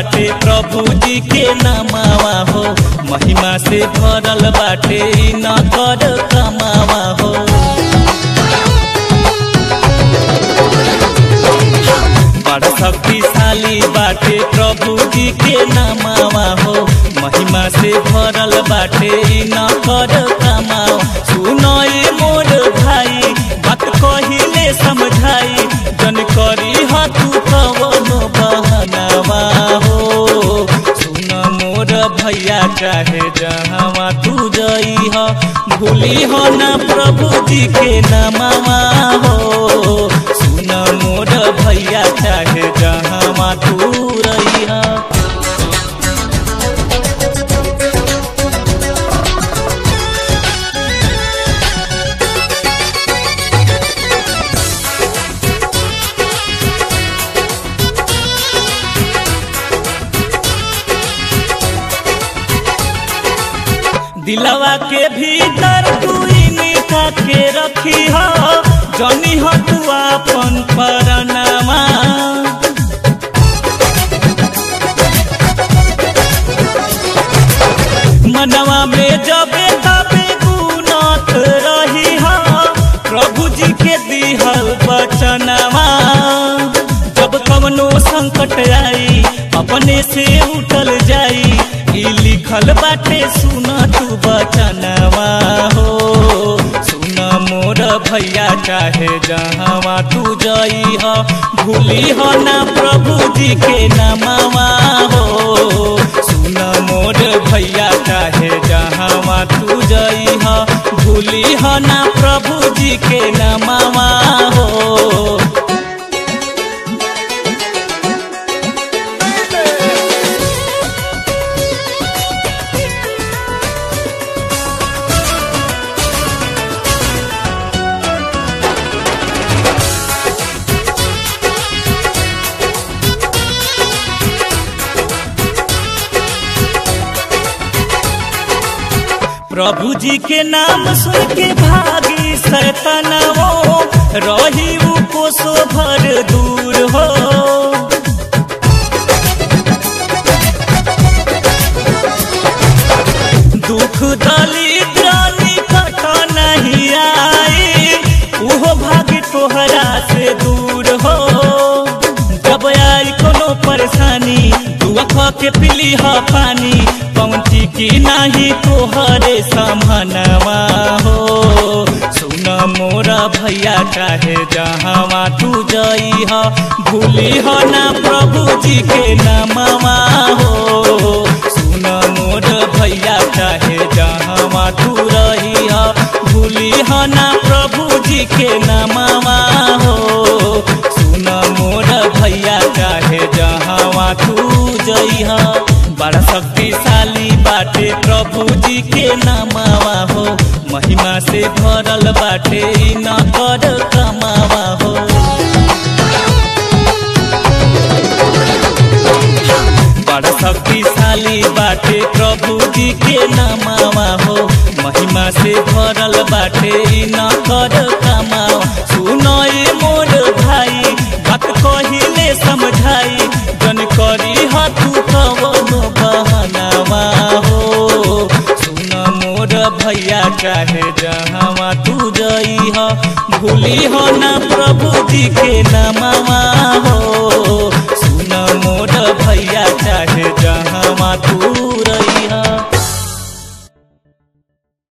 प्रभु जी के नमावा हो। महिमा से भरल बाटे। न कर कमावा हो। बड़ शक्तिशाली बाटे। प्रभु जी के नमावा हो। महिमा से भरल बाटे। न कर कमाओ सुनो मोर भाई, बात कहिले समझाई। जन करी ह तू भैया चाहे जहा तू जई हो, भूली हो न प्रभु जी के नमा हो। सुन मोर भैया चाहे जहा तू दिलवा के भीतर तू निका के रखी हो। जनी हो तू अपन परनामा। मनवा में जबे तबे गुनत रही हो प्रभु जी के दिहल बचनवा जब कवनो संकट आई, अपने से उठल जाई लिखल बाटे सुन तू बचनवा हो। सुन मोर भैया चाहे जहाँ तू जई ह, भूली हो ना प्रभु जी के नमवा हो। सुन मोर भैया चाहे जहाँ तू जई ह, भूली हो ना प्रभु जी के नमवा हो। प्रभु जी के नाम सुन के भागी सैतनवो, रही कोसो भर दूर हो। दुख दलिद्र के पीली ह पानी। पहुँची की नाही तोहरे समनवा हो। सुन मोरा भैया चाहे जहाँ तू जई ह। भूली हो ना प्रभु जी के नमवा हो। सुन मोर भैया चाहे जहाँ तू रही ह। भूली हो ना प्रभु जी के नमवा हो। सुन मोर भैया चाहे जहाँ तू जई ह बड़ा शक्तिशाली बाटे प्रभु जी के नमावा हो। महिमा से भरल बाटे न कर कमावा हो। बड़ा शक्तिशाली बाटे प्रभु जी के नमावा हो। महिमा से भरल बाटे न कर भैया चाहे जहाँ तू जई हो भूली हो ना प्रभु जी के नमावा हो।